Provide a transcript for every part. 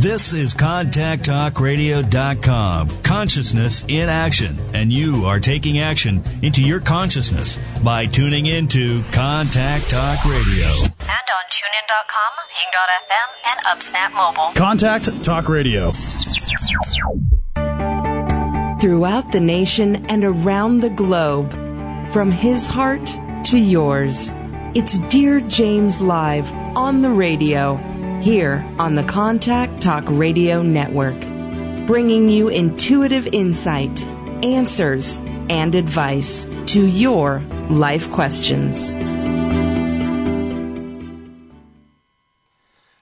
This is ContactTalkRadio.com. Consciousness in action. And you are taking action into your consciousness by tuning into Contact Talk Radio. And on TuneIn.com, Hing.fm, and UpSnap Mobile. Contact Talk Radio. Throughout the nation and around the globe, from his heart to yours, it's Dear James Live on the radio here on the Contact Talk Radio Network, bringing you intuitive insight, answers, and advice to your life questions.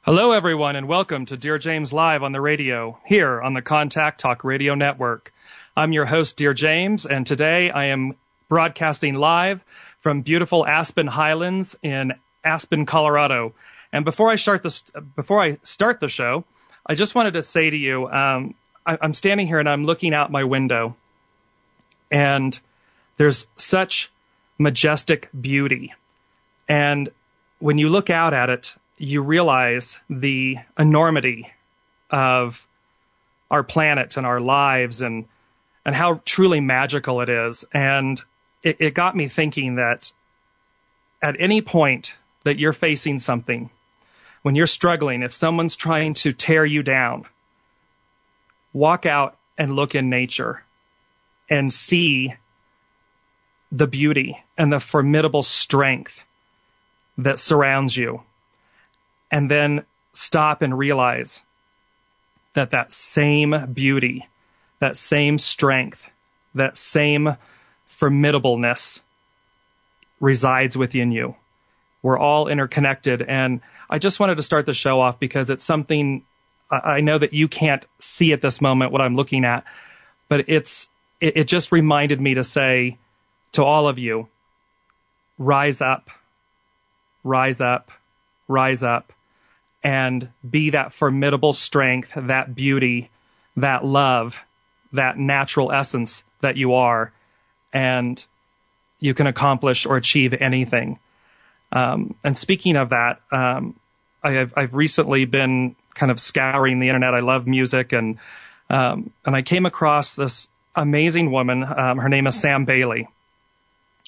Hello, everyone, and welcome to Dear James Live on the radio here on the Contact Talk Radio Network. I'm your host, Dear James, and today I am broadcasting live from beautiful Aspen Highlands in Aspen, Colorado. And before I start this, before I start the show, I just wanted to say to you, um, I, I'm standing here and I'm looking out my window, and there's such majestic beauty. And when you look out at it, you realize the enormity of our planet and our lives and and how truly magical it is. And it, it got me thinking that at any point that you're facing something, when you're struggling, if someone's trying to tear you down, walk out and look in nature and see the beauty and the formidable strength that surrounds you. And then stop and realize that that same beauty, that same strength, that same formidableness resides within you. We're all interconnected. And I just wanted to start the show off because it's something I know that you can't see at this moment what I'm looking at, but it's, it, it just reminded me to say to all of you, rise up, rise up, rise up, and be that formidable strength, that beauty, that love, that natural essence that you are, and you can accomplish or achieve anything. Um, and speaking of that, um, I have, I've recently been kind of scouring the internet. I love music, and um, and I came across this amazing woman. Um, her name is Sam Bailey,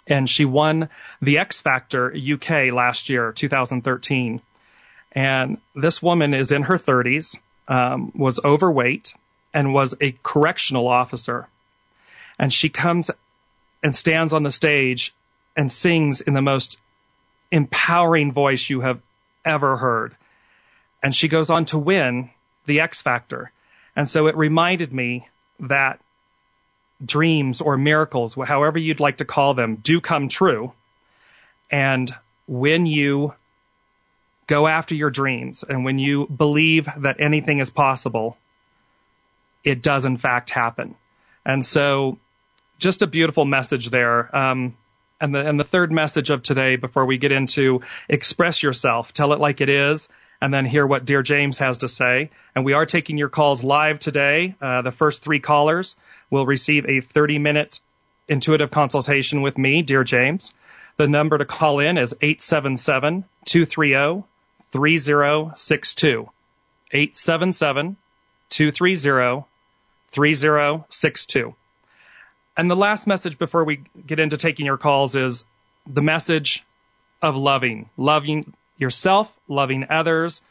and she won the X Factor UK last year, 2013. And this woman is in her 30s, um, was overweight, and was a correctional officer. And she comes and stands on the stage and sings in the most empowering voice you have ever heard. And she goes on to win the X Factor. And so it reminded me that dreams or miracles, however you'd like to call them, do come true. And when you go after your dreams and when you believe that anything is possible, it does in fact happen. And so just a beautiful message there. Um, and the and the third message of today, before we get into express yourself, tell it like it is, and then hear what Dear James has to say. And we are taking your calls live today. Uh, the first three callers will receive a 30 minute intuitive consultation with me, Dear James. The number to call in is 877 230 3062. 877 230 3062. And the last message before we get into taking your calls is the message of loving, loving yourself, loving others,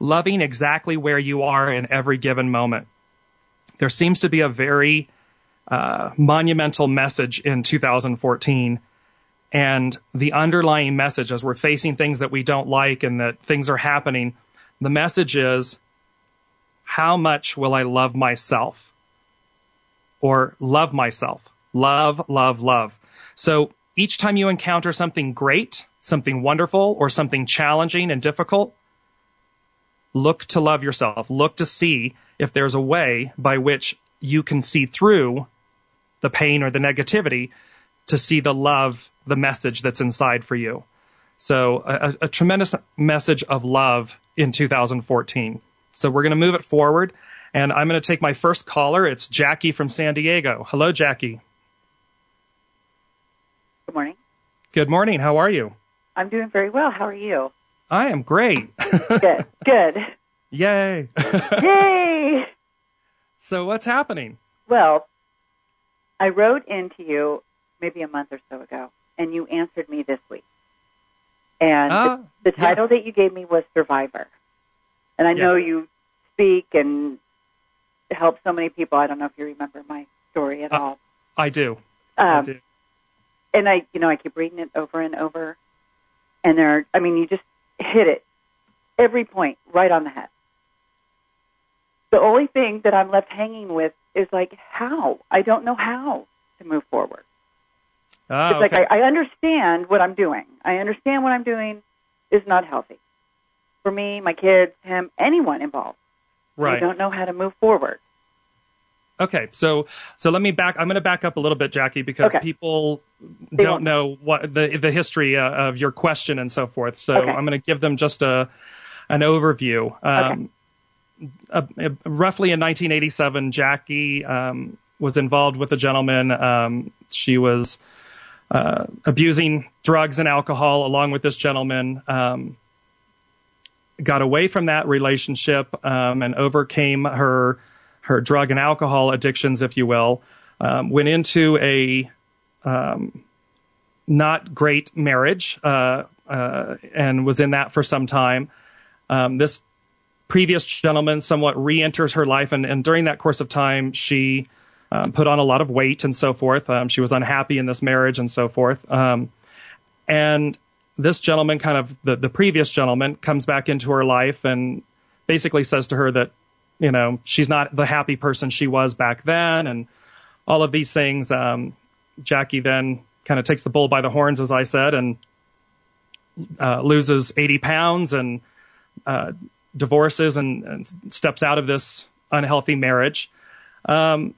loving exactly where you are in every given moment. There seems to be a very uh, monumental message in 2014. And the underlying message as we're facing things that we don't like and that things are happening, the message is, how much will I love myself? Or love myself? Love, love, love. So each time you encounter something great, something wonderful, or something challenging and difficult, look to love yourself. Look to see if there's a way by which you can see through the pain or the negativity to see the love, the message that's inside for you. So a, a tremendous message of love in 2014. So we're going to move it forward and I'm going to take my first caller. It's Jackie from San Diego. Hello, Jackie. Good morning. Good morning. How are you? I'm doing very well. How are you? I am great. good. Good. Yay! Yay! so what's happening? Well, I wrote into you maybe a month or so ago, and you answered me this week. And Ah, the, the title yes. that you gave me was Survivor. And I know you speak and help so many people. I don't know if you remember my story at Uh, all. I do. I Um, do. And I, you know, I keep reading it over and over. And there, I mean, you just hit it every point right on the head. The only thing that I'm left hanging with is like how. I don't know how to move forward. Ah, it's like. I, I understand what I'm doing. I understand what I'm doing is not healthy for me, my kids, him, anyone involved. I don't know how to move forward. Okay, so so let me back. I'm going to back up a little bit, Jackie, because Okay. people They don't won't. know what the the history uh, of your question and so forth. So Okay. I'm going to give them just a an overview. Um, uh, uh, roughly in 1987, Jackie um, was involved with a gentleman. Um, she was uh, abusing drugs and alcohol along with this gentleman. Um, got away from that relationship um, and overcame her her drug and alcohol addictions, if you will. Um, went into a um, not great marriage uh, uh, and was in that for some time. Um, this previous gentleman somewhat re-enters her life, and, and during that course of time, she um, put on a lot of weight and so forth. Um, she was unhappy in this marriage and so forth. Um, and this gentleman, kind of the, the previous gentleman, comes back into her life and basically says to her that, you know, she's not the happy person she was back then, and all of these things. Um, Jackie then kind of takes the bull by the horns, as I said, and uh, loses 80 pounds and uh, divorces and, and steps out of this unhealthy marriage. Um,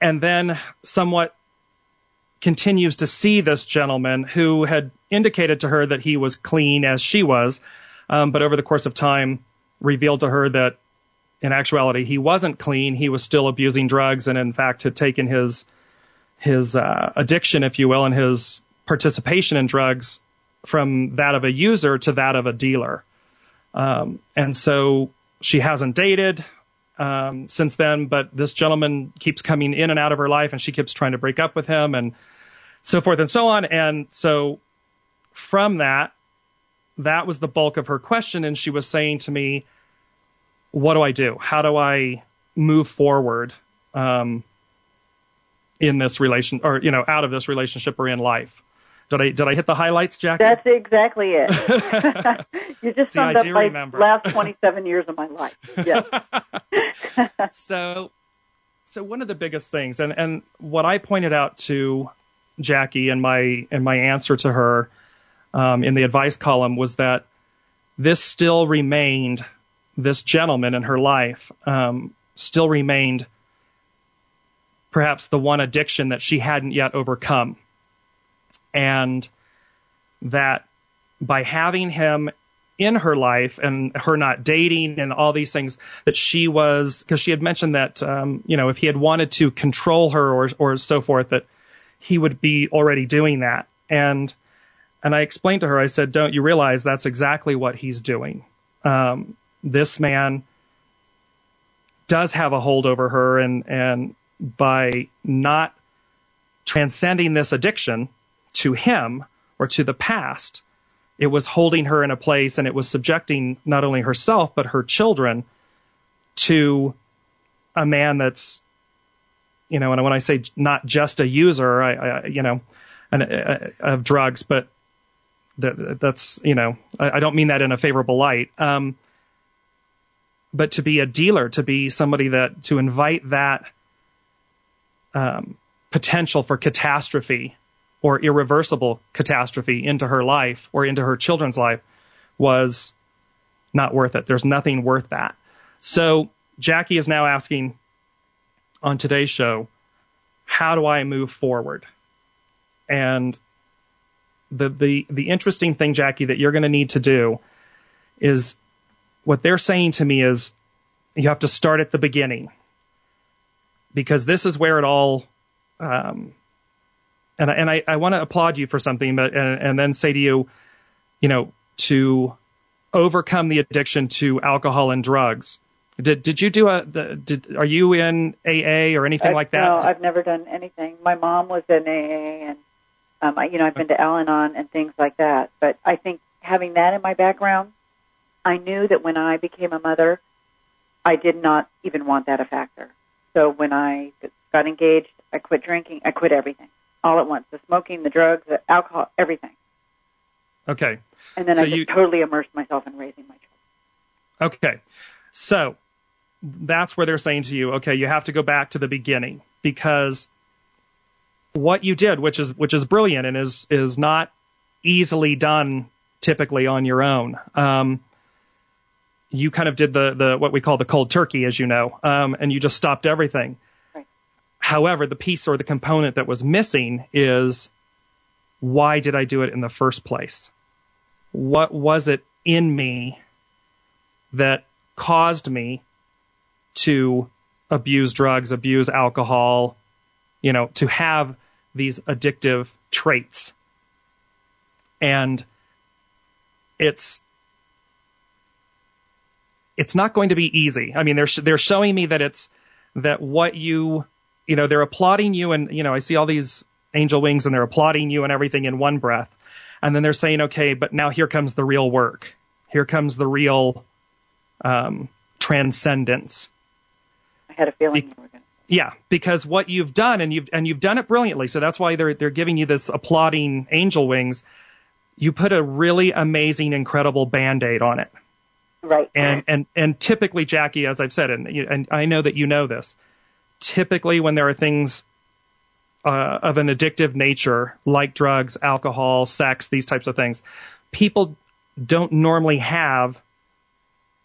and then somewhat continues to see this gentleman who had indicated to her that he was clean as she was, um, but over the course of time revealed to her that in actuality he wasn't clean. He was still abusing drugs and in fact had taken his his uh, addiction, if you will, and his participation in drugs from that of a user to that of a dealer. Um, and so she hasn't dated um, since then, but this gentleman keeps coming in and out of her life, and she keeps trying to break up with him, and so forth and so on. And so from that, that was the bulk of her question, and she was saying to me, "What do I do? How do I move forward um, in this relation, or you know, out of this relationship or in life?" Did I did I hit the highlights, Jackie? That's exactly it. you just See, I summed up my remember. last 27 years of my life. Yes. so so one of the biggest things and and what I pointed out to Jackie in my in my answer to her um, in the advice column was that this still remained this gentleman in her life um, still remained perhaps the one addiction that she hadn't yet overcome. And that by having him in her life and her not dating and all these things that she was because she had mentioned that um, you know if he had wanted to control her or or so forth that he would be already doing that. And and I explained to her I said don't you realize that's exactly what he's doing? Um, this man does have a hold over her and and by not transcending this addiction to him or to the past it was holding her in a place and it was subjecting not only herself but her children to a man that's you know and when i say not just a user i, I you know an, uh, of drugs but that, that's you know I, I don't mean that in a favorable light. Um, but to be a dealer to be somebody that to invite that um, potential for catastrophe or irreversible catastrophe into her life or into her children's life was not worth it. There's nothing worth that. So Jackie is now asking on today's show, how do I move forward? And the the the interesting thing, Jackie, that you're going to need to do is what they're saying to me is you have to start at the beginning because this is where it all um, and I, and I, I want to applaud you for something, but and, and then say to you, you know, to overcome the addiction to alcohol and drugs. Did did you do a the, did are you in AA or anything I, like that? No, I've never done anything. My mom was in AA, and um, I, you know, I've been to Al-Anon and things like that. But I think having that in my background, I knew that when I became a mother, I did not even want that a factor. So when I got engaged, I quit drinking. I quit everything all at once: the smoking, the drugs, the alcohol, everything. Okay. And then So I you- totally immersed myself in raising my children. Okay. So that's where they're saying to you, okay, you have to go back to the beginning because what you did, which is which is brilliant and is is not easily done typically on your own. Um, you kind of did the the what we call the cold turkey, as you know, um, and you just stopped everything. Right. However, the piece or the component that was missing is why did I do it in the first place? What was it in me that caused me to abuse drugs, abuse alcohol, you know, to have these addictive traits. And it's it's not going to be easy. I mean, they're sh- they're showing me that it's that what you you know they're applauding you and you know I see all these angel wings and they're applauding you and everything in one breath, and then they're saying, okay, but now here comes the real work. Here comes the real um, transcendence. I had a feeling Be- you were going to. Yeah, because what you've done and you've and you've done it brilliantly. So that's why they're they're giving you this applauding angel wings. You put a really amazing, incredible band-aid on it. Right. And and and typically, Jackie, as I've said, and and I know that you know this. Typically, when there are things uh, of an addictive nature, like drugs, alcohol, sex, these types of things, people don't normally have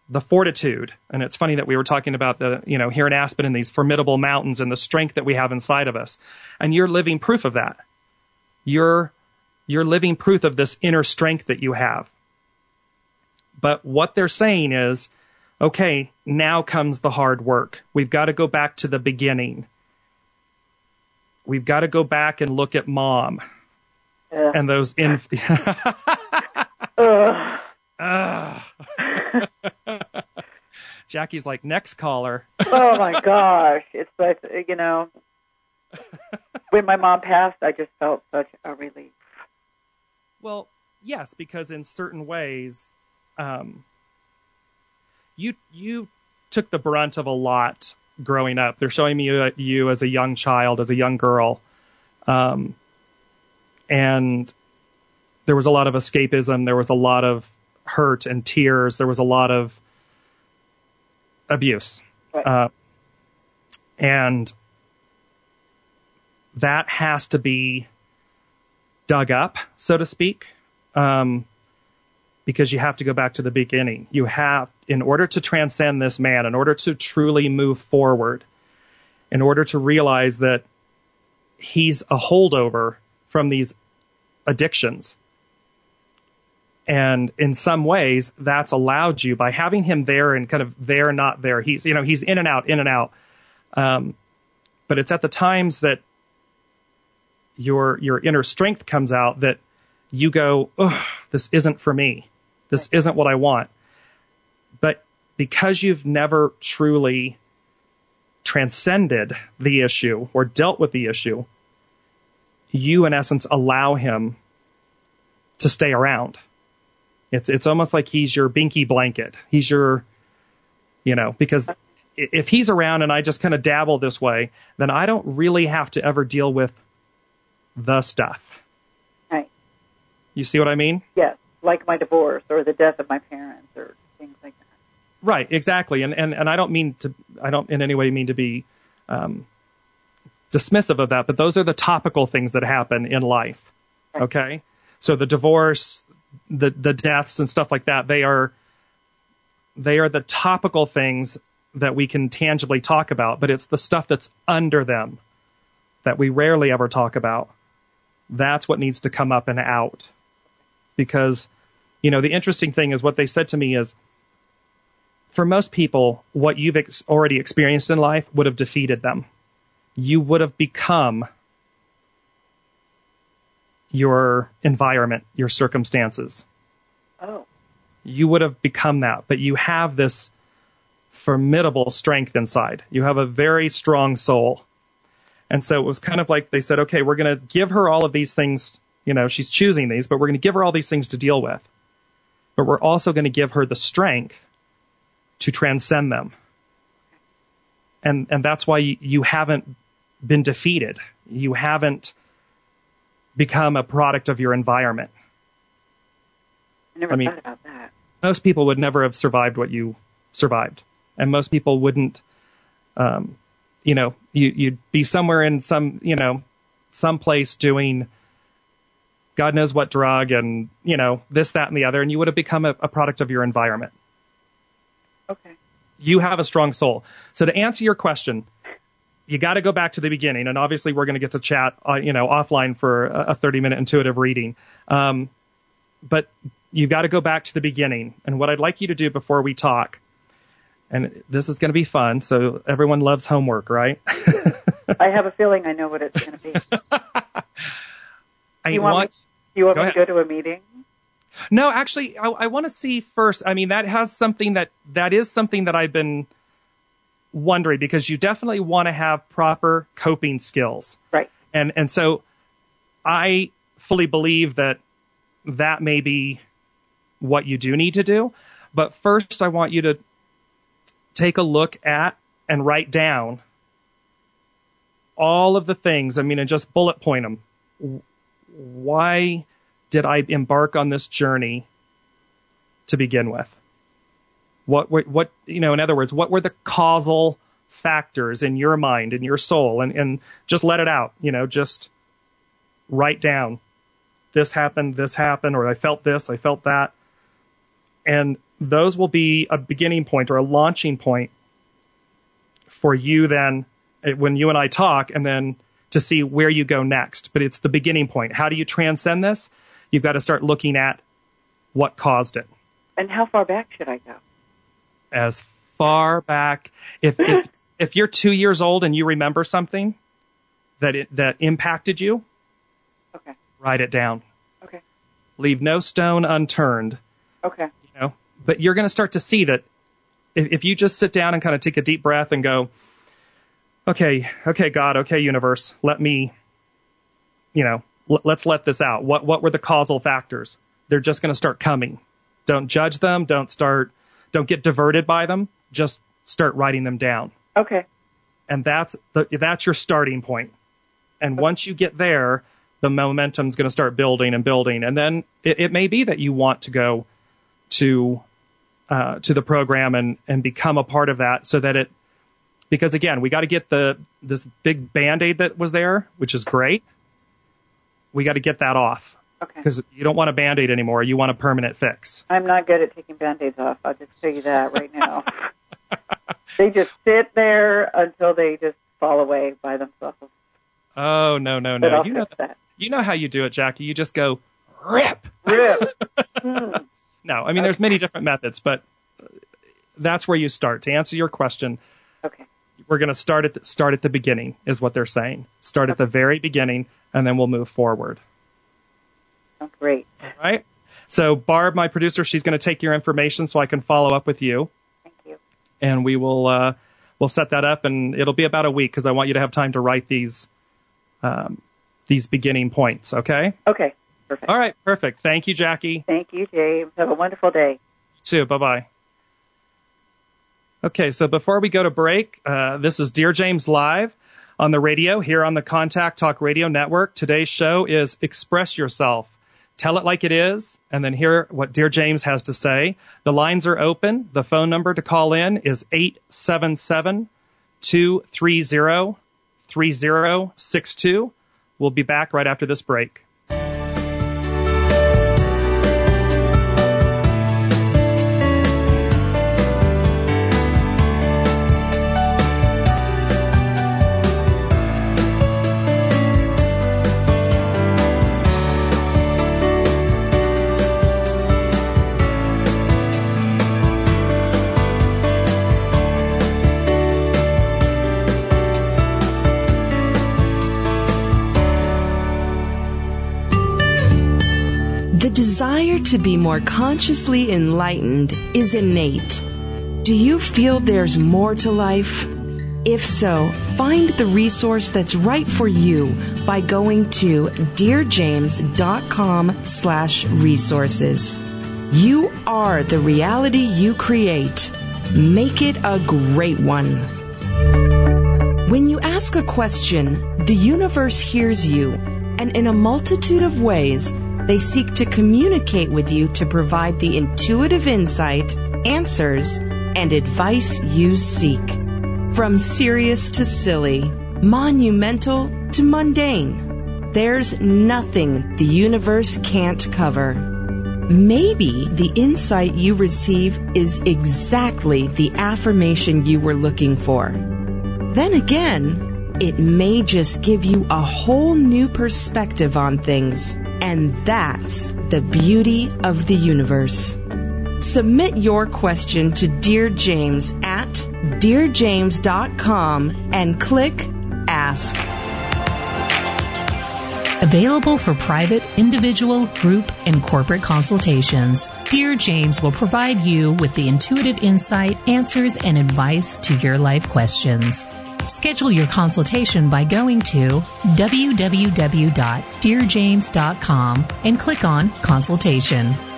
the fortitude. And it's funny that we were talking about the, you know, here in Aspen and these formidable mountains and the strength that we have inside of us. And you're living proof of that. You're, you're living proof of this inner strength that you have. But what they're saying is, okay, now comes the hard work. We've got to go back to the beginning. We've got to go back and look at mom Ugh. and those in, Ugh. Jackie's like, next caller. oh my gosh, it's like you know, when my mom passed, I just felt such a relief. Well, yes, because in certain ways, um, you you took the brunt of a lot growing up. They're showing me you, you as a young child, as a young girl, um, and there was a lot of escapism. There was a lot of hurt and tears. There was a lot of abuse, Right. uh, and that has to be dug up, so to speak, um, because you have to go back to the beginning. You have, in order to transcend this man, in order to truly move forward, in order to realize that he's a holdover from these addictions. And in some ways, that's allowed you by having him there and kind of there, not there. He's, you know, he's in and out, in and out. Um, but it's at the times that your your inner strength comes out that you go, Ugh, this isn't for me. This isn't what I want. But because you've never truly transcended the issue or dealt with the issue, you in essence allow him to stay around. It's it's almost like he's your binky blanket. He's your you know, because if he's around and I just kind of dabble this way, then I don't really have to ever deal with the stuff. Right. You see what I mean? Yes, like my divorce or the death of my parents or things like that. Right, exactly. And and and I don't mean to I don't in any way mean to be um dismissive of that, but those are the topical things that happen in life. Right. Okay? So the divorce, the the deaths and stuff like that, they are they are the topical things that we can tangibly talk about, but it's the stuff that's under them that we rarely ever talk about. That's what needs to come up and out. Because, you know, the interesting thing is what they said to me is for most people, what you've ex- already experienced in life would have defeated them. You would have become your environment, your circumstances. Oh, you would have become that. But you have this formidable strength inside. You have a very strong soul. And so it was kind of like they said, okay, we're going to give her all of these things. You know, she's choosing these, but we're going to give her all these things to deal with. But we're also going to give her the strength to transcend them. And, and that's why you, you haven't been defeated. You haven't become a product of your environment. I never I mean- thought about that. most people would never have survived what you survived, and most people wouldn't. Um, you know, you, you'd be somewhere in some, you know, some place doing God knows what drug and you know this, that, and the other, and you would have become a, a product of your environment. Okay. You have a strong soul. So to answer your question, you got to go back to the beginning, and obviously we're going to get to chat, uh, you know, offline for a, a thirty-minute intuitive reading. Um, but you got to go back to the beginning. And what I'd like you to do before we talk, and this is going to be fun. So everyone loves homework, right? I have a feeling I know what it's going to be. I you want want. me- You want Go me to go to a meeting? No, actually, I, I want to see first. I mean, that has something that that is something that I've been wondering because you definitely want to have proper coping skills. Right. and and so I fully believe that that may be what you do need to do. But first, I want you to take a look at and write down all of the things. I mean, and just bullet point them. Why did I embark on this journey to begin with? What were, what you know? In other words, what were the causal factors in your mind, in your soul, and and just let it out. You know, just write down this happened, this happened, or I felt this, I felt that, and those will be a beginning point or a launching point for you. Then, eh, when you and I talk, and then to see where you go next. But it's the beginning point. How do you transcend this? You've got to start looking at what caused it And how far back should I go? as far back if if, if you're two years old and you remember something that it, that impacted you, Okay. write it down. Okay. Leave no stone unturned. Okay. You know, but you're going to start to see that if, if you just sit down and kind of take a deep breath and go, okay, okay, God, okay, universe, let me, you know, l- let's let this out. What what were the causal factors? They're just going to start coming. Don't judge them. Don't start. Don't get diverted by them. Just start writing them down Okay. and that's the, that's your starting point. And once you get there, the momentum's going to start building and building, and then it, it may be that you want to go to uh, to the program and and become a part of that, so that it because again, we got to get the this big band aid that was there, which is great. We got to get that off Okay. because you don't want a band aid anymore. You want a permanent fix. I'm not good at taking band-aids off. I'll just tell you that right now. they just sit there until they just fall away by themselves. Oh no no But no! I'll You know that. you know how you do it, Jackie. You just go rip. Rip. Hmm. No, I mean, there's many different methods, but that's where you start. To answer your question, Okay. We're going to start at the, start at the beginning, is what they're saying. Start at the very beginning, and then we'll move forward. Oh, great. All right. So Barb, my producer, she's going to take your information so I can follow up with you, Thank you. and we will uh, we'll set that up, and it'll be about a week because I want you to have time to write these um, these beginning points. Okay. Okay. Perfect. All right. Perfect. Thank you, Jackie. Thank you, James. Have a wonderful day. too. Bye bye. Okay, so before we go to break, uh, this is Dear James Live on the radio here on the Contact Talk Radio Network. Today's show is Express Yourself. Tell it like it is, and then hear what Dear James has to say. The lines are open. The phone number to call in is 877 230 3062. We'll be back right after this break. To be more consciously enlightened is innate. Do you feel there's more to life? If so, find the resource that's right for you by going to dearjames.com slash resources. You are the reality you create. Make it a great one. When you ask a question, the universe hears you, and in a multitude of ways, they seek to communicate with you to provide the intuitive insight, answers, and advice you seek. From serious to silly, monumental to mundane, there's nothing the universe can't cover. Maybe the insight you receive is exactly the affirmation you were looking for. Then again, it may just give you a whole new perspective on things. And that's the beauty of the universe. Submit your question to Dear James at dearjames.com and click Ask. Available for private, individual, group, and corporate consultations, Dear James will provide you with the intuitive insight, answers, and advice to your life questions. Schedule your consultation by going to www.dearjames.com and click on Consultation.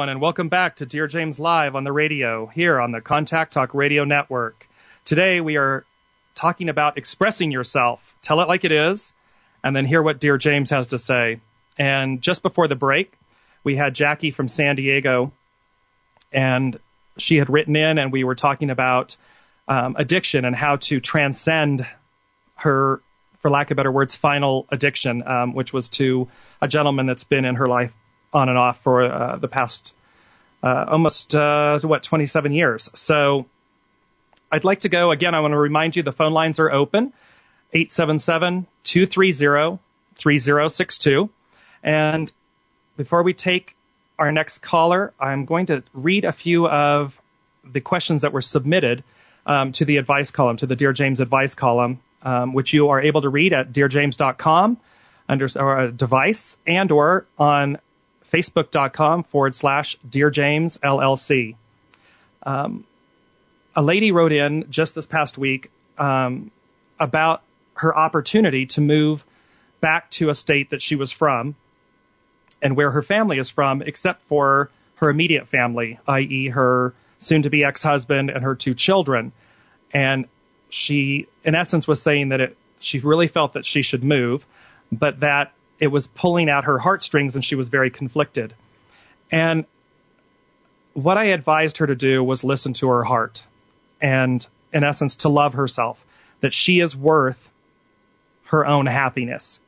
Everyone, and welcome back to Dear James Live on the radio here on the Contact Talk Radio Network. Today we are talking about expressing yourself. Tell it like it is, and then hear what Dear James has to say. And just before the break, we had Jackie from San Diego, and she had written in, and we were talking about um, addiction and how to transcend her, for lack of better words, final addiction, um, which was to a gentleman that's been in her life on and off for uh, the past uh, almost uh, what 27 years. So I'd like to go again. I want to remind you the phone lines are open 877-230-3062 and before we take our next caller, I'm going to read a few of the questions that were submitted um, to the advice column, to the Dear James advice column, um, which you are able to read at dearjames.com under or a device and or on facebook.com forward slash Dear James LLC. Um, a lady wrote in just this past week um, about her opportunity to move back to a state that she was from and where her family is from, except for her immediate family, i.e., her soon to be ex husband and her two children. And she, in essence, was saying that it, she really felt that she should move, but that it was pulling at her heartstrings and she was very conflicted. And what I advised her to do was listen to her heart and, in essence, to love herself, that she is worth her own happiness.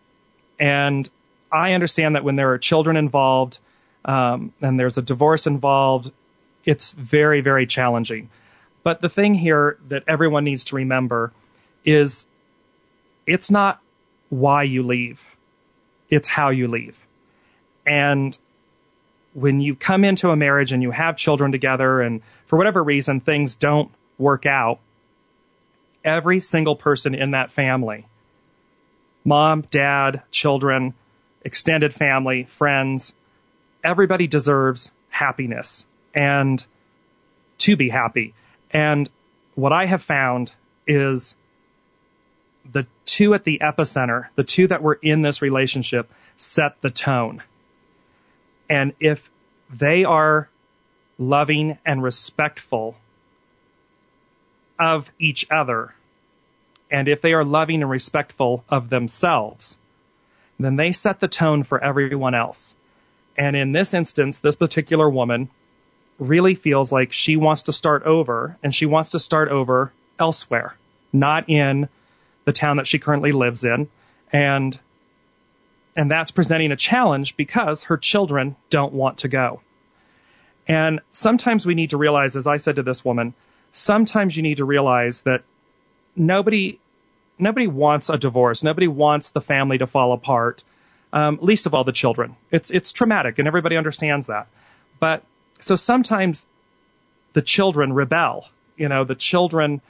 And I understand that when there are children involved um, and there's a divorce involved, it's very, very challenging. But the thing here that everyone needs to remember is it's not why you leave it's how you leave. And when you come into a marriage and you have children together and for whatever reason things don't work out, every single person in that family, mom, dad, children, extended family, friends, everybody deserves happiness and to be happy. And what I have found is the two at the epicenter, the two that were in this relationship, set the tone. And if they are loving and respectful of each other, and if they are loving and respectful of themselves, then they set the tone for everyone else. And in this instance, this particular woman really feels like she wants to start over, and she wants to start over elsewhere, not in the town that she currently lives in, and and that's presenting a challenge because her children don't want to go. And sometimes we need to realize, as I said to this woman, sometimes you need to realize that nobody nobody wants a divorce. Nobody wants the family to fall apart. Um, least of all the children. It's it's traumatic, and everybody understands that. But so sometimes the children rebel. You know, the children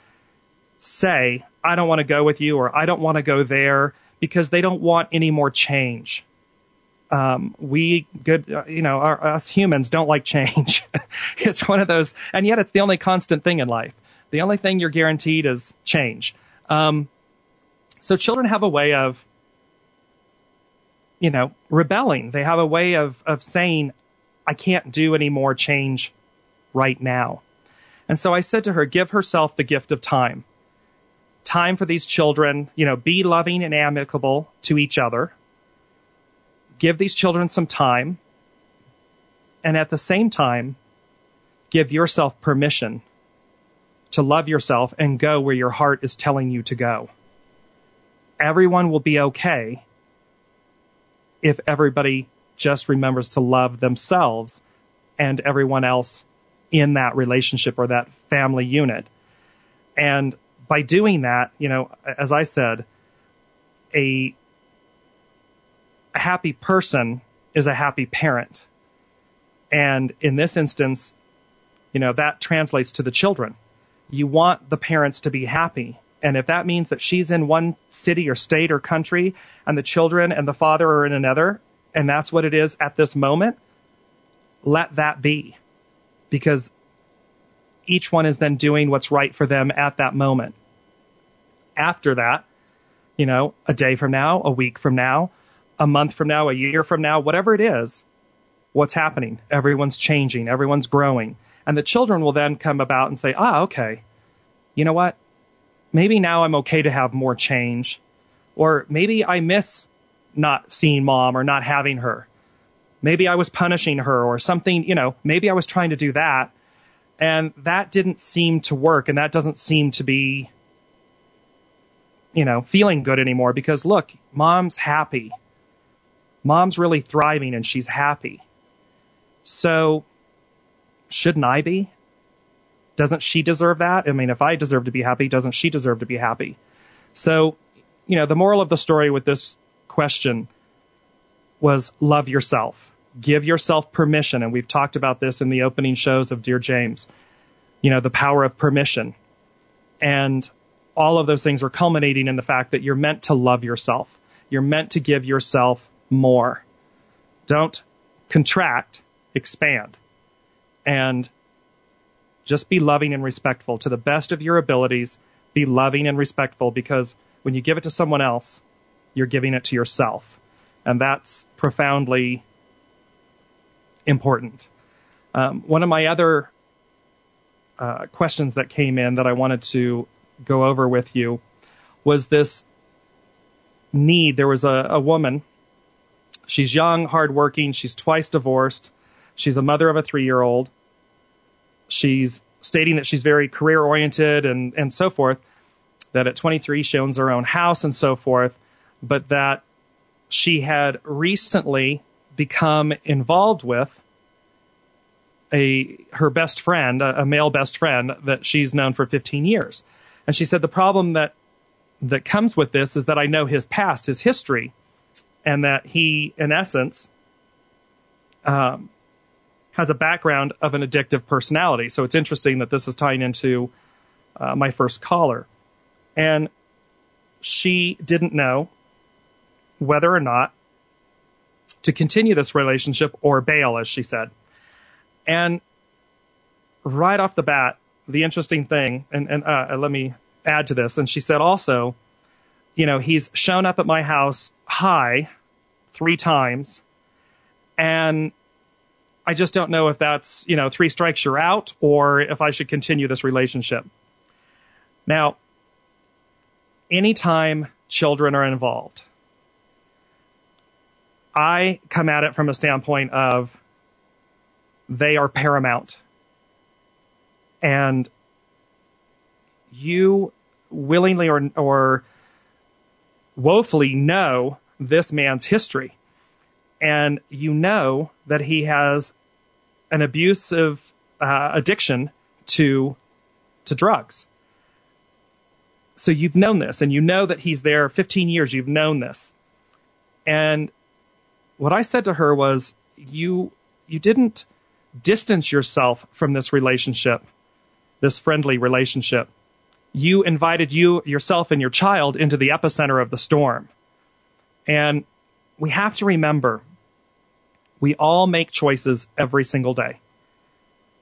say, "I don't want to go with you," or "I don't want to go there," because they don't want any more change. Um, we good, uh, you know, our, us humans don't like change. it's one of those, and yet it's the only constant thing in life. The only thing you're guaranteed is change. Um, so children have a way of, you know, rebelling. They have a way of, of saying, I can't do any more change right now. And so I said to her, give herself the gift of time. Time for these children, you know, be loving and amicable to each other. Give these children some time. And at the same time, give yourself permission to love yourself and go where your heart is telling you to go. Everyone will be okay if everybody just remembers to love themselves and everyone else in that relationship or that family unit. And by doing that, you know, as I said, a, happy person is a happy parent. And in this instance, you know, that translates to the children. You want the parents to be happy. And if that means that she's in one city or state or country and the children and the father are in another, and that's what it is at this moment, let that be. Because each one is then doing what's right for them at that moment. After that, you know, a day from now, a week from now, a month from now, a year from now, whatever it is, what's happening? Everyone's changing, everyone's growing. And the children will then come about and say, ah, okay, you know what? Maybe now I'm okay to have more change. Or maybe I miss not seeing mom or not having her. Maybe I was punishing her or something, you know, maybe I was trying to do that. And that didn't seem to work. And that doesn't seem to be, you know, feeling good anymore because look, mom's happy. Mom's really thriving and she's happy. So shouldn't I be? Doesn't she deserve that? I mean, if I deserve to be happy, doesn't she deserve to be happy? So, you know, the moral of the story with this question was love yourself. Give yourself permission. And we've talked about this in the opening shows of Dear James. You know, the power of permission. And all of those things are culminating in the fact that you're meant to love yourself. You're meant to give yourself more. Don't contract, expand and just be loving and respectful to the best of your abilities. Be loving and respectful because when you give it to someone else, you're giving it to yourself. And that's profoundly important. Um, one of my other uh, questions that came in that I wanted to go over with you was this need. There was a, a woman. She's young, hardworking. She's twice divorced. She's a mother of a three year old. She's stating that she's very career oriented and, and so forth. That at 23 she owns her own house and so forth, but that she had recently become involved with a her best friend, a, a male best friend that she's known for 15 years. And she said the problem that that comes with this is that I know his past, his history, and that he, in essence, um, has a background of an addictive personality. So it's interesting that this is tying into uh, my first caller. And she didn't know whether or not to continue this relationship or bail, as she said. And right off the bat, the interesting thing, and, and uh, let me add to this, and she said also, you know, he's shown up at my house high three times, and I just don't know if that's, you know, three strikes you're out or if I should continue this relationship. Now, anytime children are involved, I come at it from a standpoint of they are paramount. And you willingly or, or woefully know this man's history and you know that he has an abusive uh, addiction to to drugs. so you've known this and you know that he's there 15 years. You've known this. And what I said to her was, you, you didn't distance yourself from this relationship, this friendly relationship. You invited you, yourself and your child into the epicenter of the storm. And we have to remember we all make choices every single day.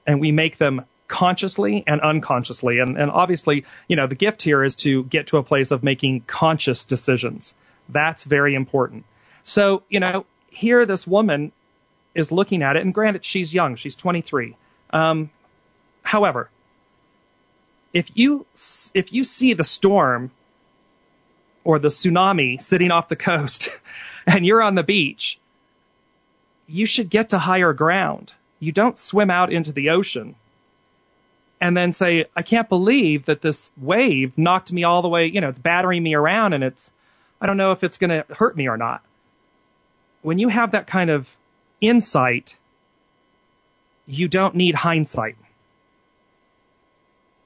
And we make them consciously and unconsciously. And, and obviously, you know, the gift here is to get to a place of making conscious decisions. That's very important. So, you know, here this woman is looking at it, and granted, she's young, she's 23. Um, however, if you if you see the storm or the tsunami sitting off the coast, and you're on the beach, you should get to higher ground. You don't swim out into the ocean and then say, I can't believe that this wave knocked me all the way, you know, it's battering me around and it's, I don't know if it's going to hurt me or not. When you have that kind of insight, you don't need hindsight.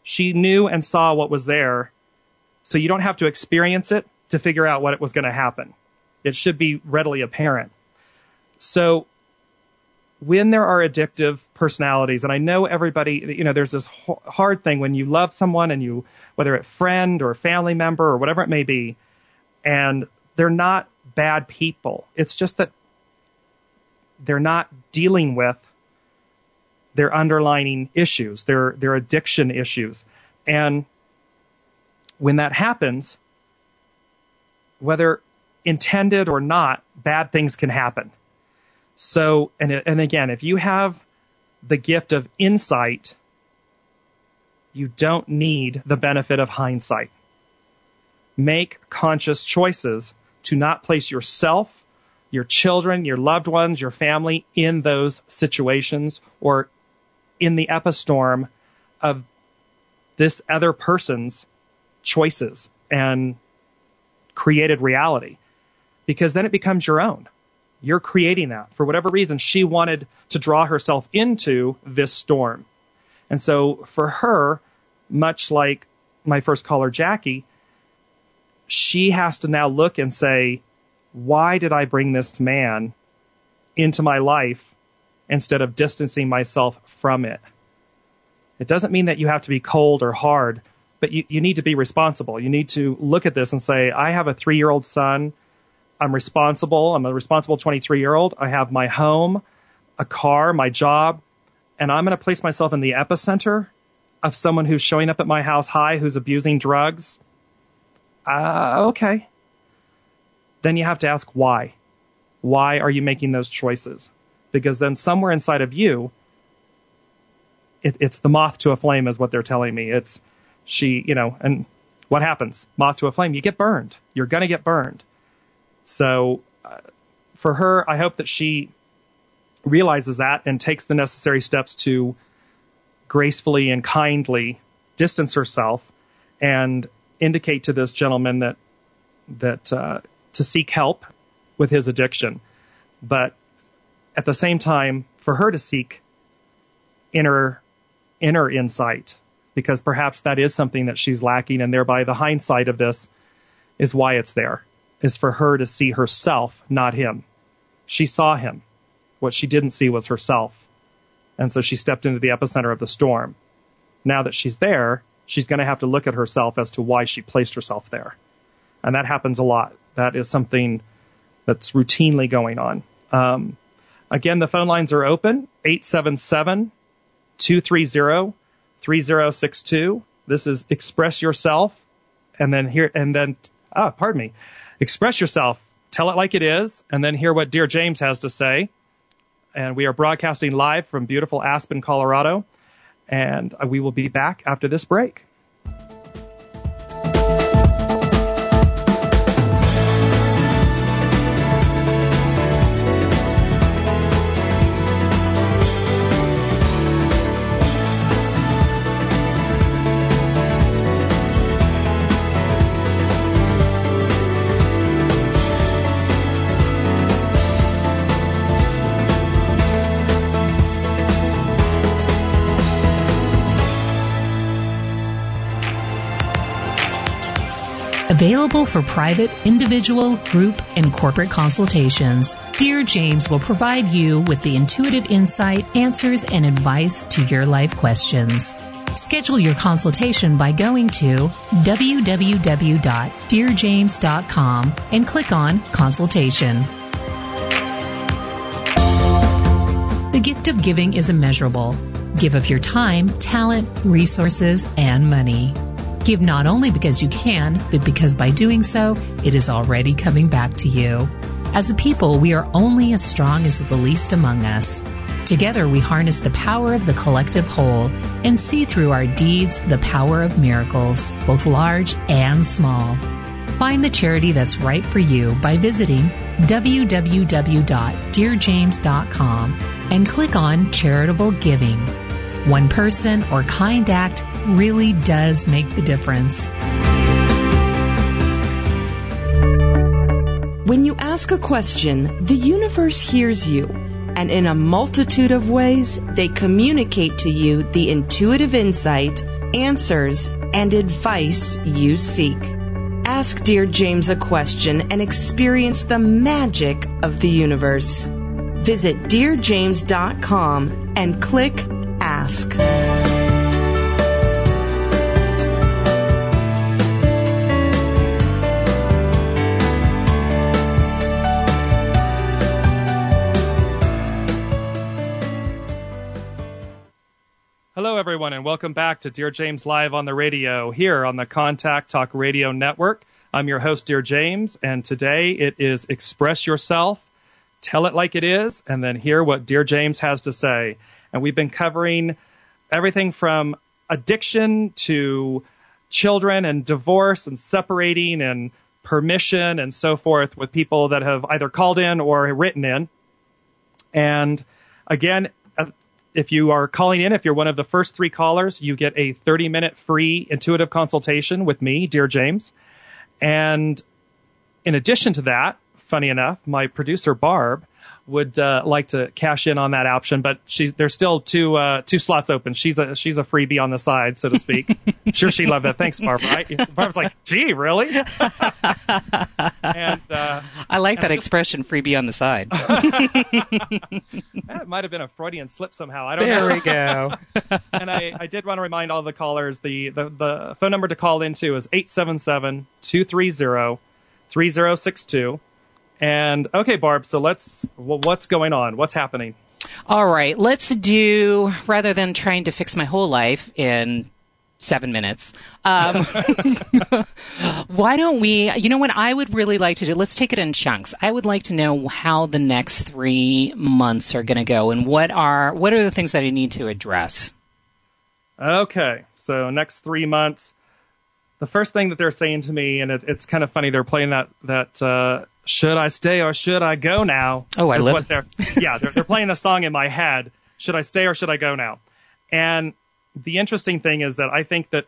She knew and saw what was there, so you don't have to experience it to figure out what it was going to happen. It should be readily apparent. So when there are addictive personalities, and I know everybody, you know, there's this hard thing when you love someone and you, whether it's friend or family member or whatever it may be, and they're not bad people. It's just that they're not dealing with their underlying issues, their their addiction issues. And when that happens, whether intended or not, bad things can happen. So, and and again, if you have the gift of insight, you don't need the benefit of hindsight. Make conscious choices to not place yourself your children, your loved ones, your family in those situations or in the epistorm of this other person's choices and created reality. Because then it becomes your own. You're creating that. For whatever reason, she wanted to draw herself into this storm. And so for her, much like my first caller, Jackie, she has to now look and say, why did I bring this man into my life instead of distancing myself from it? It doesn't mean that you have to be cold or hard, but you, you need to be responsible. You need to look at this and say, I have a three year old son. I'm responsible. I'm a responsible 23 year old. I have my home, a car, my job, and I'm going to place myself in the epicenter of someone who's showing up at my house high, who's abusing drugs. Uh, okay then you have to ask why. Why are you making those choices? Because then somewhere inside of you, it, it's the moth to a flame, is what they're telling me. It's she, you know, and what happens? Moth to a flame, you get burned. You're going to get burned. So uh, for her, I hope that she realizes that and takes the necessary steps to gracefully and kindly distance herself and indicate to this gentleman that that uh, to seek help with his addiction, but at the same time, for her to seek inner inner insight, because perhaps that is something that she's lacking, and thereby the hindsight of this is why it's there, is for her to see herself, not him. She saw him. What she didn't see was herself. And so she stepped into the epicenter of the storm. Now that she's there, she's going to have to look at herself as to why she placed herself there. And that happens a lot. That is something that's routinely going on. Um, again, the phone lines are open 877 230 3062. This is Express Yourself. And then here, and then, ah, pardon me. Express yourself. Tell it like it is, and then hear what Dear James has to say. And we are broadcasting live from beautiful Aspen, Colorado. And we will be back after this break. Available for private, individual, group, and corporate consultations, Dear James will provide you with the intuitive insight, answers, and advice to your life questions. Schedule your consultation by going to www.dearjames.com and click on Consultation. The gift of giving is immeasurable. Give of your time, talent, resources, and money. Give not only because you can, but because by doing so, it is already coming back to you. As a people, we are only as strong as the least among us. Together, we harness the power of the collective whole and see through our deeds the power of miracles, both large and small. Find the charity that's right for you by visiting www.dearjames.com and click on Charitable Giving. One person or kind act really does make the difference. When you ask a question, the universe hears you, and in a multitude of ways, they communicate to you the intuitive insight, answers, and advice you seek. Ask Dear James a question and experience the magic of the universe. Visit DearJames.com and click Ask. Hello, everyone, and welcome back to Dear James Live on the radio here on the Contact Talk Radio Network. I'm your host, Dear James, and today it is Express Yourself, Tell It Like It Is, and then hear what Dear James has to say. And we've been covering everything from addiction to children and divorce and separating and permission and so forth with people that have either called in or written in. And again, if you are calling in, if you're one of the first three callers, you get a 30 minute free intuitive consultation with me, Dear James. And in addition to that, funny enough, my producer Barb would uh, like to cash in on that option, but she, there's still two uh, two slots open. She's a she's a freebie on the side, so to speak. I'm sure she loved that. Thanks, Barb. Right? Barb's like, gee, really? and uh, I like that expression, freebie on the side. that might have been a Freudian slip somehow. I don't there know. we go. and I, I did want to remind all the callers the, the, the phone number to call into is 877 230 3062. And okay, Barb, so let's, well, what's going on? What's happening? All right, let's do, rather than trying to fix my whole life in seven minutes, um, why don't we, you know what I would really like to do? Let's take it in chunks. I would like to know how the next three months are going to go and what are, what are the things that I need to address? Okay, so next three months. The first thing that they're saying to me, and it, it's kind of funny, they're playing that that uh, "Should I stay or should I go now?" Oh, I is love- what they're yeah they're, they're playing a song in my head. Should I stay or should I go now? And the interesting thing is that I think that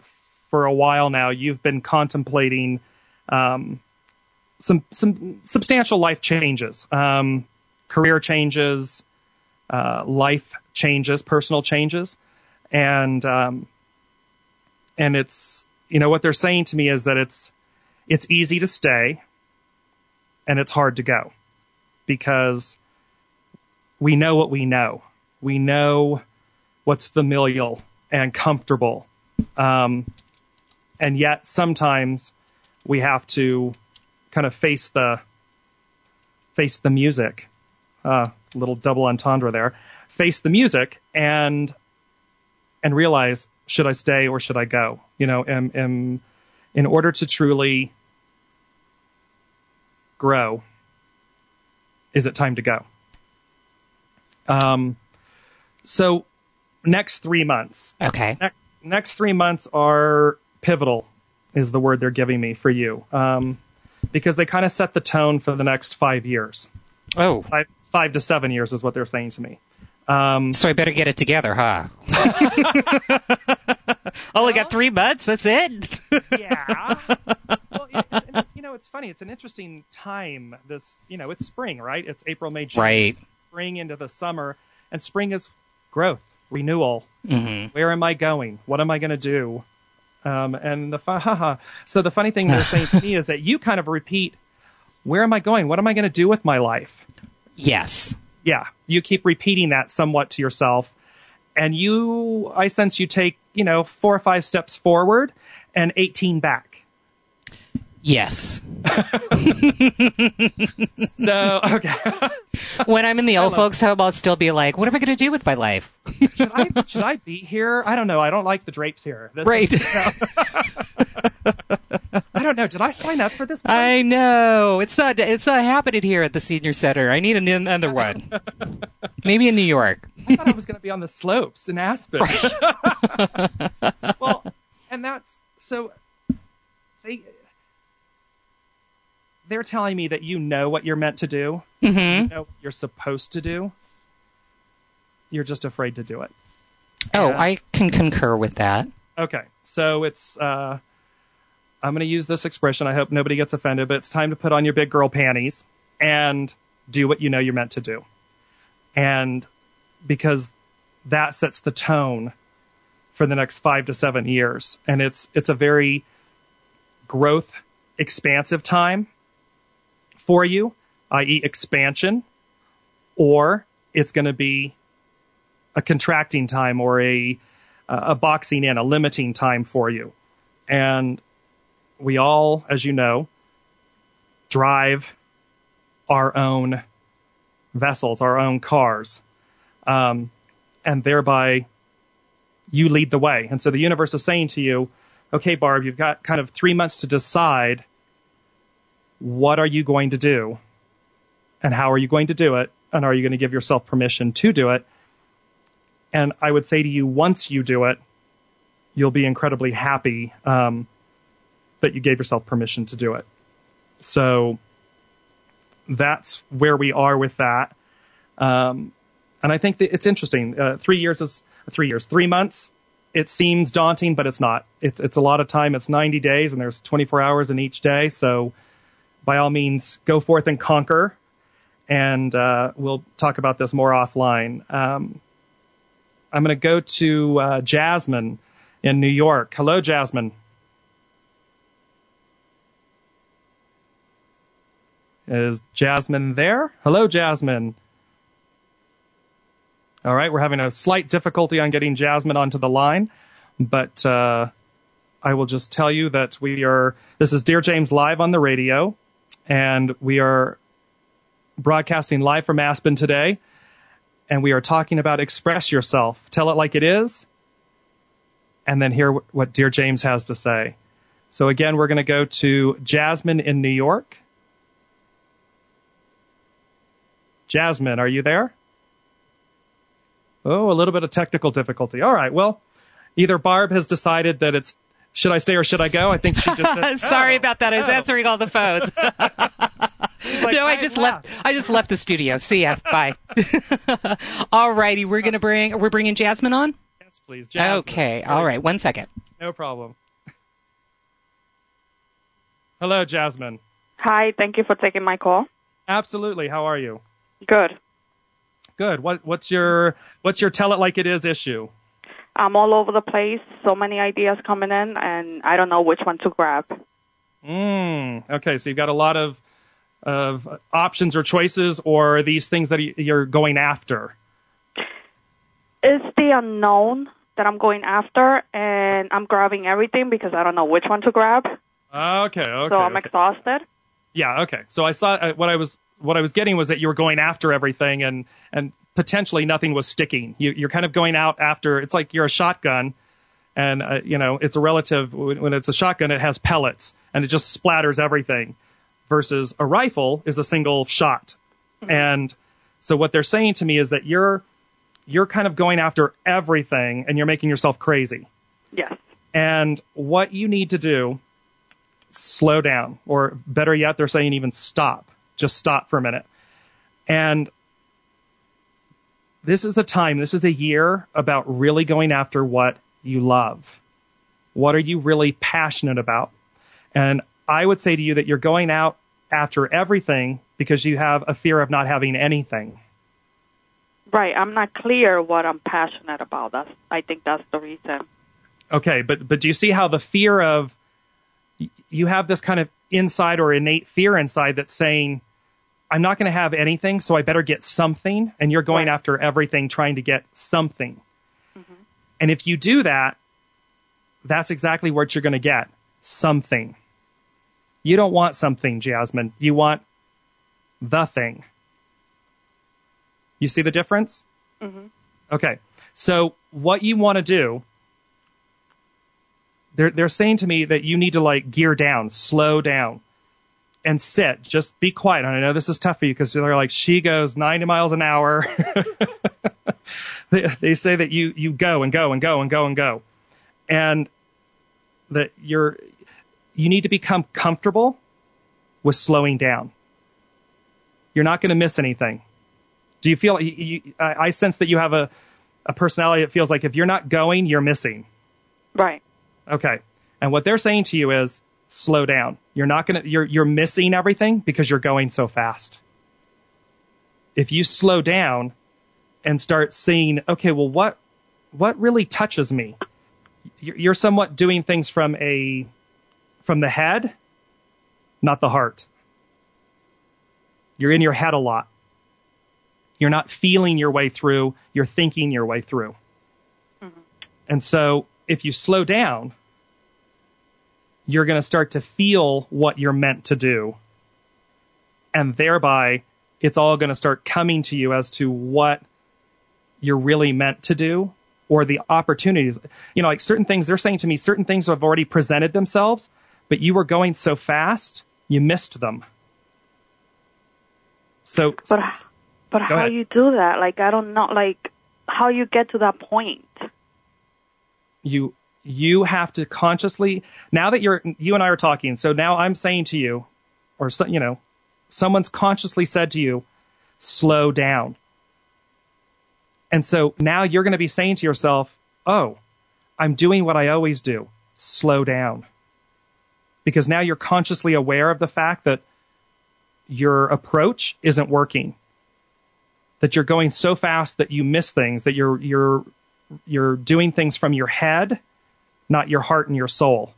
for a while now you've been contemplating um, some some substantial life changes, um, career changes, uh, life changes, personal changes, and um, and it's you know what they're saying to me is that it's it's easy to stay and it's hard to go because we know what we know. We know what's familial and comfortable. Um, and yet sometimes we have to kind of face the face the music. Uh, little double entendre there. Face the music and and realize should I stay or should I go? You know, am, am, in order to truly grow, is it time to go? Um, so next three months, Okay. ne- next three months are pivotal is the word they're giving me for you. Um, because they kind of set the tone for the next five years. Oh, Five, five to seven years is what they're saying to me. Um, so I better get it together, huh? Only got three months. That's it. yeah. well, it, it's, you know, it's funny. It's an interesting time. This, you know, it's spring, right? It's April, May, June. Right. Spring into the summer, and spring is growth, renewal. hmm Where am I going? What am I going to do? Um, and the so the funny thing they're saying to me is that you kind of repeat, "Where am I going? What am I going to do with my life?" Yes. Yeah, you keep repeating that somewhat to yourself, and you, I sense you take, you know, four or five steps forward and eighteen back. Yes. So okay, when I'm in the old folks' home, I'll still be like, what am I going to do with my life? should I should I be here? I don't know. I don't like the drapes here. This Right. is- I don't know. Did I sign up for this? place? I know. It's not, it's not happening here at the senior center. I need another one. Maybe in New York. I thought I was going to be on the slopes in Aspen. well, and that's so they they're telling me that you know what you're meant to do. Mm-hmm. You know what you're supposed to do. You're just afraid to do it. Oh, Yeah. I can concur with that. Okay, so it's uh, I'm going to use this expression. I hope nobody gets offended, but it's time to put on your big girl panties and do what you know you're meant to do. And because that sets the tone for the next five to seven years, and it's it's a very growth expansive time for you, i.e., expansion, or it's going to be a contracting time or a a boxing in, a limiting time for you. And we all, as you know, drive our own vessels, our own cars. Um, and thereby you lead the way. And so the universe is saying to you, okay, Barb, you've got kind of three months to decide what are you going to do and how are you going to do it and are you going to give yourself permission to do it and I would say to you, once you do it, you'll be incredibly happy um, that you gave yourself permission to do it. So that's where we are with that. Um, and I think that it's interesting. Uh, three years is three years, three months. It seems daunting, but it's not. It's it's a lot of time. It's 90 days, and there's 24 hours in each day. So, by all means, go forth and conquer. And uh, we'll talk about this more offline. Um, I'm going to go to uh, Jasmine in New York. Hello, Jasmine. Is Jasmine there? Hello, Jasmine. All right, we're having a slight difficulty on getting Jasmine onto the line, but uh, I will just tell you that we are. This is Dear James live on the radio, and we are broadcasting live from Aspen today and we are talking about express yourself. Tell it like it is, and then hear what Dear James has to say. So again, we're going to go to Jasmine in New York. Jasmine, are you there? Oh, a little bit of technical difficulty. All right. Well, either Barb has decided that it's should I stay or should I go? I think she just said, Sorry "Oh, about that. I was oh." answering all the phones. Like, no, I just laugh." left. I just left the studio. See ya. Bye. all righty, we're gonna bring. We're bringing Jasmine on. Yes, please. Jasmine. Okay. There All we right. One second. No problem. Hello, Jasmine. Hi, thank you for taking my call. Absolutely. How are you? Good. Good. What what's your what's your tell it like it is issue? I'm all over the place. So many ideas coming in, and I don't know which one to grab. Mm, okay, so you've got a lot of of options or choices, or these things that you're going after. It's the unknown that I'm going after, and I'm grabbing everything because I don't know which one to grab. Okay, okay. so I'm okay. exhausted. Yeah, okay. So I saw uh, what I was what I was getting was that you were going after everything, and and potentially nothing was sticking. You, you're kind of going out after. It's like you're a shotgun, and uh, you know it's a relative. When when it's a shotgun, it has pellets, and it just splatters everything. Versus a rifle is a single shot, and so what they're saying to me is that you're you're kind of going after everything, and you're making yourself crazy. Yes. And what you need to do, slow down, or better yet, they're saying even stop. Just stop for a minute. And this is a time, this is a year about really going after what you love. What are you really passionate about? And I would say to you that you're going out after everything because you have a fear of not having anything. Right. I'm not clear what I'm passionate about. That's. I think that's the reason. Okay, but but do you see how the fear of you have this kind of inside or innate fear inside that's saying I'm not going to have anything, so I better get something, and you're going Right. after everything trying to get something. Mm-hmm. And if you do that, that's exactly what you're going to get something. You don't want something, Jasmine. You want the thing. You see the difference? Mm-hmm. Okay. So what you want to do, they're, they're saying to me that you need to like gear down, slow down and sit. Just be quiet. And I know this is tough for you because they're like, she goes 90 miles an hour. they, they say that you, you go and go and go and go and go. And that you're, you need to become comfortable with slowing down. You're not going to miss anything. Do you feel, you, you, I, I sense that you have a, a personality that feels like if you're not going, you're missing. Right. Okay. And what they're saying to you is slow down. You're not going to, you're, you're missing everything because you're going so fast. If you slow down and start seeing, okay, well, what, what really touches me? You're you're somewhat doing things from a, from the head, not the heart. You're in your head a lot. You're not feeling your way through. You're thinking your way through. Mm-hmm. And so if you slow down, you're going to start to feel what you're meant to do. And thereby, it's all going to start coming to you as to what you're really meant to do or the opportunities. You know, like certain things, they're saying to me, certain things have already presented themselves, but you were going so fast, you missed them. So, But but how ahead. you do that? Like I don't know. Like how you get to that point? you you have to consciously now that you're you and I are talking so now I'm saying to you or so, you know someone's consciously said to you slow down. And so now you're going to be saying to yourself oh I'm doing what I always do slow down. Because now you're consciously aware of the fact that your approach isn't working. That you're going so fast that you miss things that you're you're you're doing things from your head, not your heart and your soul.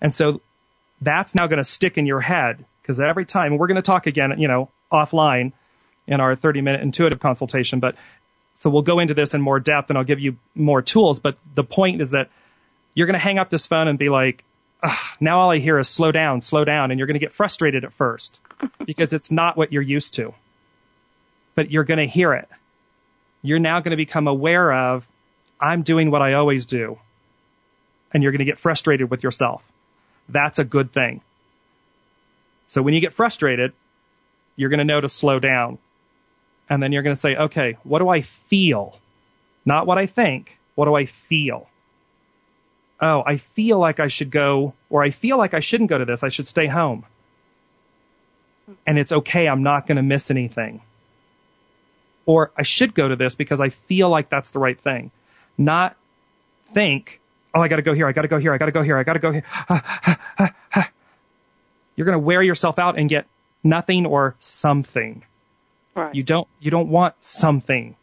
And so that's now going to stick in your head because every time, and we're going to talk again, you know, offline in our 30 minute intuitive consultation, but so we'll go into this in more depth and I'll give you more tools. But the point is that you're going to hang up this phone and be like, "Ugh, now all I hear is slow down, slow down. And you're going to get frustrated at first because it's not what you're used to, but you're going to hear it. You're now going to become aware of, I'm doing what I always do. And you're going to get frustrated with yourself. That's a good thing. So when you get frustrated, you're going to know to slow down. And then you're going to say, okay, what do I feel? Not what I think. What do I feel? Oh, I feel like I should go, or I feel like I shouldn't go to this. I should stay home. And it's okay. I'm not going to miss anything. Or I should go to this because I feel like that's the right thing. Not think, oh, I got to go here. I got to go here. I got to go here. I got to go here. You're going to wear yourself out and get nothing or something. Right. You don't you don't want something.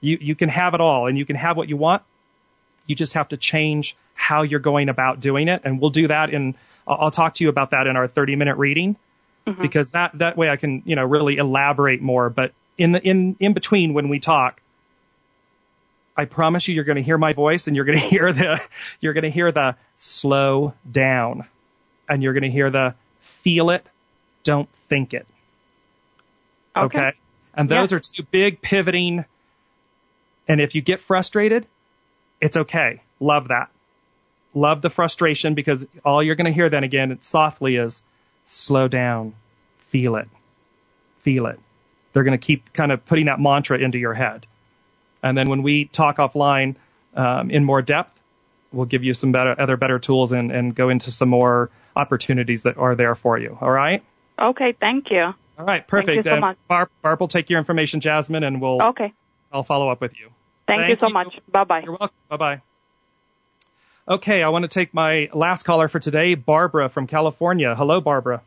You you can have it all and you can have what you want. You just have to change how you're going about doing it and we'll do that in I'll, I'll talk to you about that in our 30 minute reading mm-hmm. because that that way I can, you know, really elaborate more, but in the in in between when we talk I promise you you're going to hear my voice and you're going to hear the you're going to hear the slow down and you're going to hear the feel it, don't think it. Okay. And those Yeah. are two big pivoting. And if you get frustrated, it's okay. Love that. Love the frustration because all you're going to hear then again softly is slow down, feel it, feel it. They're going to keep kind of putting that mantra into your head. And then when we talk offline um, in more depth, we'll give you some better, other better tools and, and go into some more opportunities that are there for you. All right. Okay. Thank you. All right, perfect. Thank you so much. Barb, Barb will take your information, Jasmine, and we'll Okay. I'll follow up with you. Thank, Thank you so you. much. Bye bye. You're welcome. Bye bye. Okay, I want to take my last caller for today, Barbara from California. Hello, Barbara.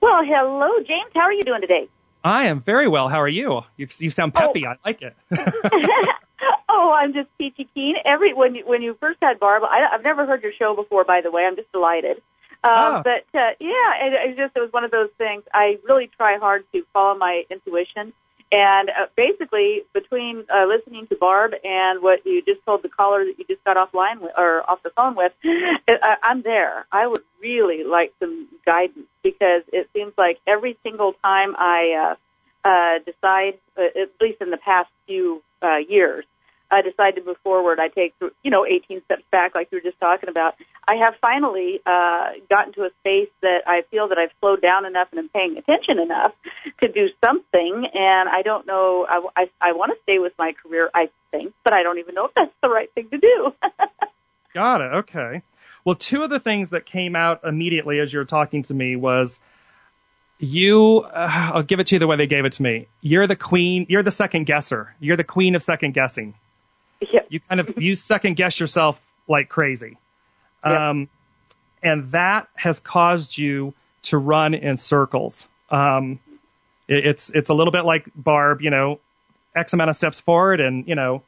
Well, hello, James. How are you doing today? I am very well. How are you? You, you sound peppy. I like it. oh, I'm I'm just peachy keen. Every when you when you first had Barb, I, I've never heard your show before. By the way, I'm just delighted. Um, Oh. But uh, yeah, it, it just it was one of those things. I really try hard to follow my intuition, and uh, basically between uh, listening to Barb and what you just told the caller that you just got offline with, or off the phone with, it, I, I'm there. I would really like some guidance because it seems like every single time I uh, uh, decide, uh, at least in the past few uh, years, I decide to move forward. I take, you know, 18 steps back, like you were just talking about. I have finally uh, gotten to a space that I feel that I've slowed down enough and I'm paying attention enough to do something. And I don't know. I, I, I want to stay with my career, I think, but I don't even know if that's the right thing to do. Got it. Okay. Well, two of the things that came out immediately as you were talking to me was you, uh, I'll give it to you the way they gave it to me. You're the queen, you're the second guesser. You're the queen of second guessing. Yeah. You kind of, you second guess yourself like crazy. Yeah. Um, and that has caused you to run in circles. Um, it, it's, it's a little bit like Barb, you know, X amount of steps forward and, you know,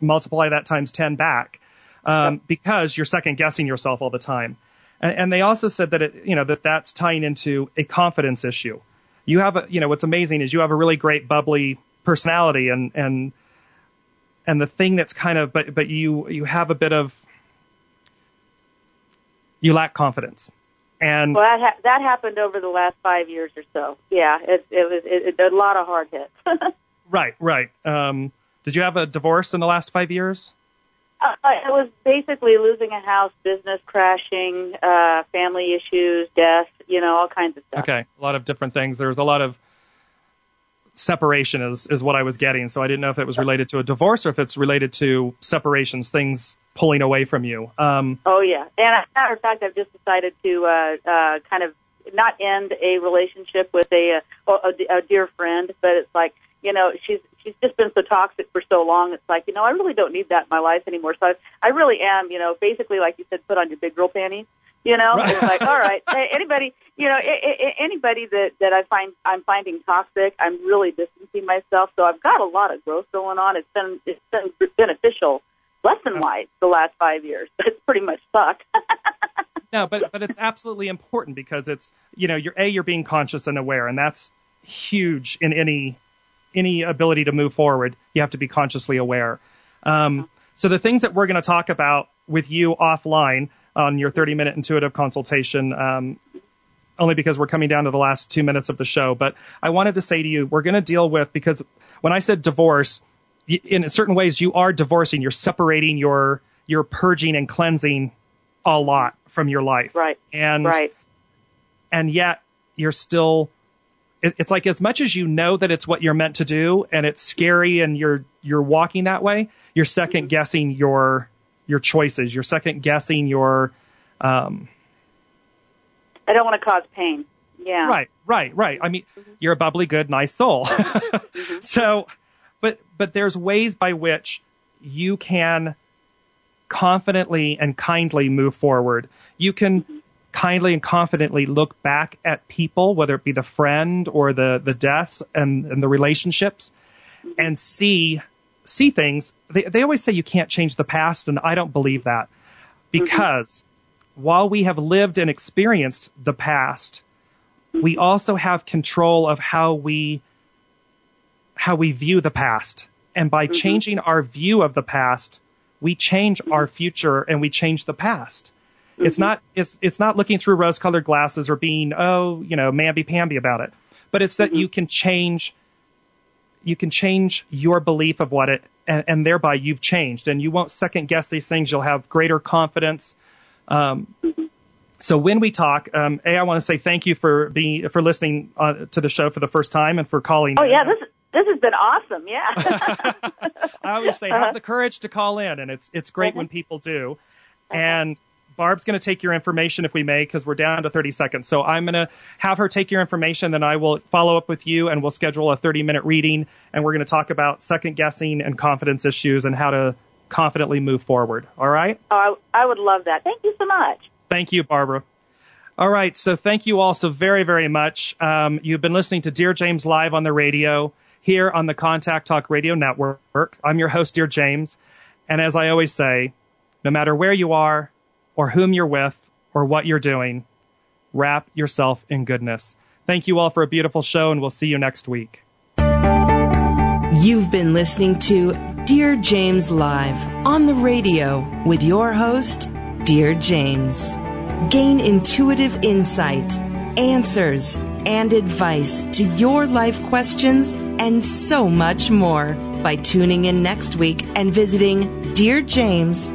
multiply that times 10 back um, because you're second guessing yourself all the time. And, and they also said that it, you know, that that's tying into a confidence issue. You have a, you know, what's amazing is you have a really great bubbly personality and, and, and the thing that's kind of, but, but you, you have a bit of, you lack confidence. And Well, that, ha- that happened over the last five years or so. Yeah, it, it was it, it, a lot of hard hits. right, right. Um, did you have a divorce in the last five years? Uh, it was basically losing a house, business crashing, uh, family issues, death, you know, all kinds of stuff. Okay, a lot of different things. There was a lot of separation is is what I was getting. So I didn't know if it was related to a divorce or if it's related to separations, things pulling away from you. Um, Oh yeah, and as a matter of fact, I've just decided to uh, uh, kind of not end a relationship with a, uh, a a dear friend, but it's like you know she's she's just been so toxic for so long. It's like you know I really don't need that in my life anymore. So I, I really am you know basically like you said, put on your big girl panties. You know, Right. it's like all right, anybody you know anybody that that I find I'm finding toxic, I'm really distancing myself. So I've got a lot of growth going on. It's been it's been beneficial lesson wise the last five years. It's pretty much sucked. no, but but it's absolutely important because it's you know you're a you're being conscious and aware, and that's huge in any any ability to move forward. You have to be consciously aware. Um, so the things that we're going to talk about with you offline on your 30 minute intuitive consultation. Um, only because we're coming down to the last two minutes of the show. But I wanted to say to you, we're going to deal with because when I said divorce, in certain ways you are divorcing. You're separating. You're you're purging and cleansing a lot from your life. Right. And right. and yet you're still. It, it's like as much as you know that it's what you're meant to do, and it's scary, and you're you're walking that way. You're second guessing your your choices. You're second guessing your. Um, I don't want to cause pain. Yeah. Right, right, right. I mean, mm-hmm. you're a bubbly, good, nice soul. Mm-hmm. So, but but there's ways by which you can confidently and kindly move forward. You can mm-hmm. kindly and confidently look back at people, whether it be the friend or the the deaths and, and the relationships, and see see things. They they always say you can't change the past, and I don't believe that because while we have lived and experienced the past, we also have control of how we how we view the past. And by mm-hmm. changing our view of the past, we change our mm-hmm. future and we change the past. It's mm-hmm. not it's it's not looking through rose colored glasses or being, oh, you know, mamby pamby about it. But it's that you can change you can change your belief of what it and, and thereby you've changed and you won't second guess these things. You'll have greater confidence. Um, so when we talk, um, a I want to say thank you for being for listening uh, to the show for the first time and for calling. Oh in. yeah, this this has been awesome. Yeah. I always say have the courage to call in, and it's it's great when people do. And Barb's going to take your information if we may, because we're down to 30 seconds. So I'm going to have her take your information, then I will follow up with you, and we'll schedule a 30 minute reading, and we're going to talk about second guessing and confidence issues and how to confidently move forward. All right. oh, I, I would love that. Thank you so much. Thank you, Barbara. All right, so thank you all so very, very much. Um, you've been listening to Dear James Live on the radio here on the Contact Talk Radio Network. I'm your host, Dear James. And as I always say, no matter where you are or whom you're with or what you're doing, wrap yourself in goodness. Thank you all for a beautiful show, and we'll see you next week. You've been listening to Dear James Live on the radio with your host, Dear James. Gain intuitive insight, answers, and advice to your life questions and so much more by tuning in next week and visiting DearJames.com.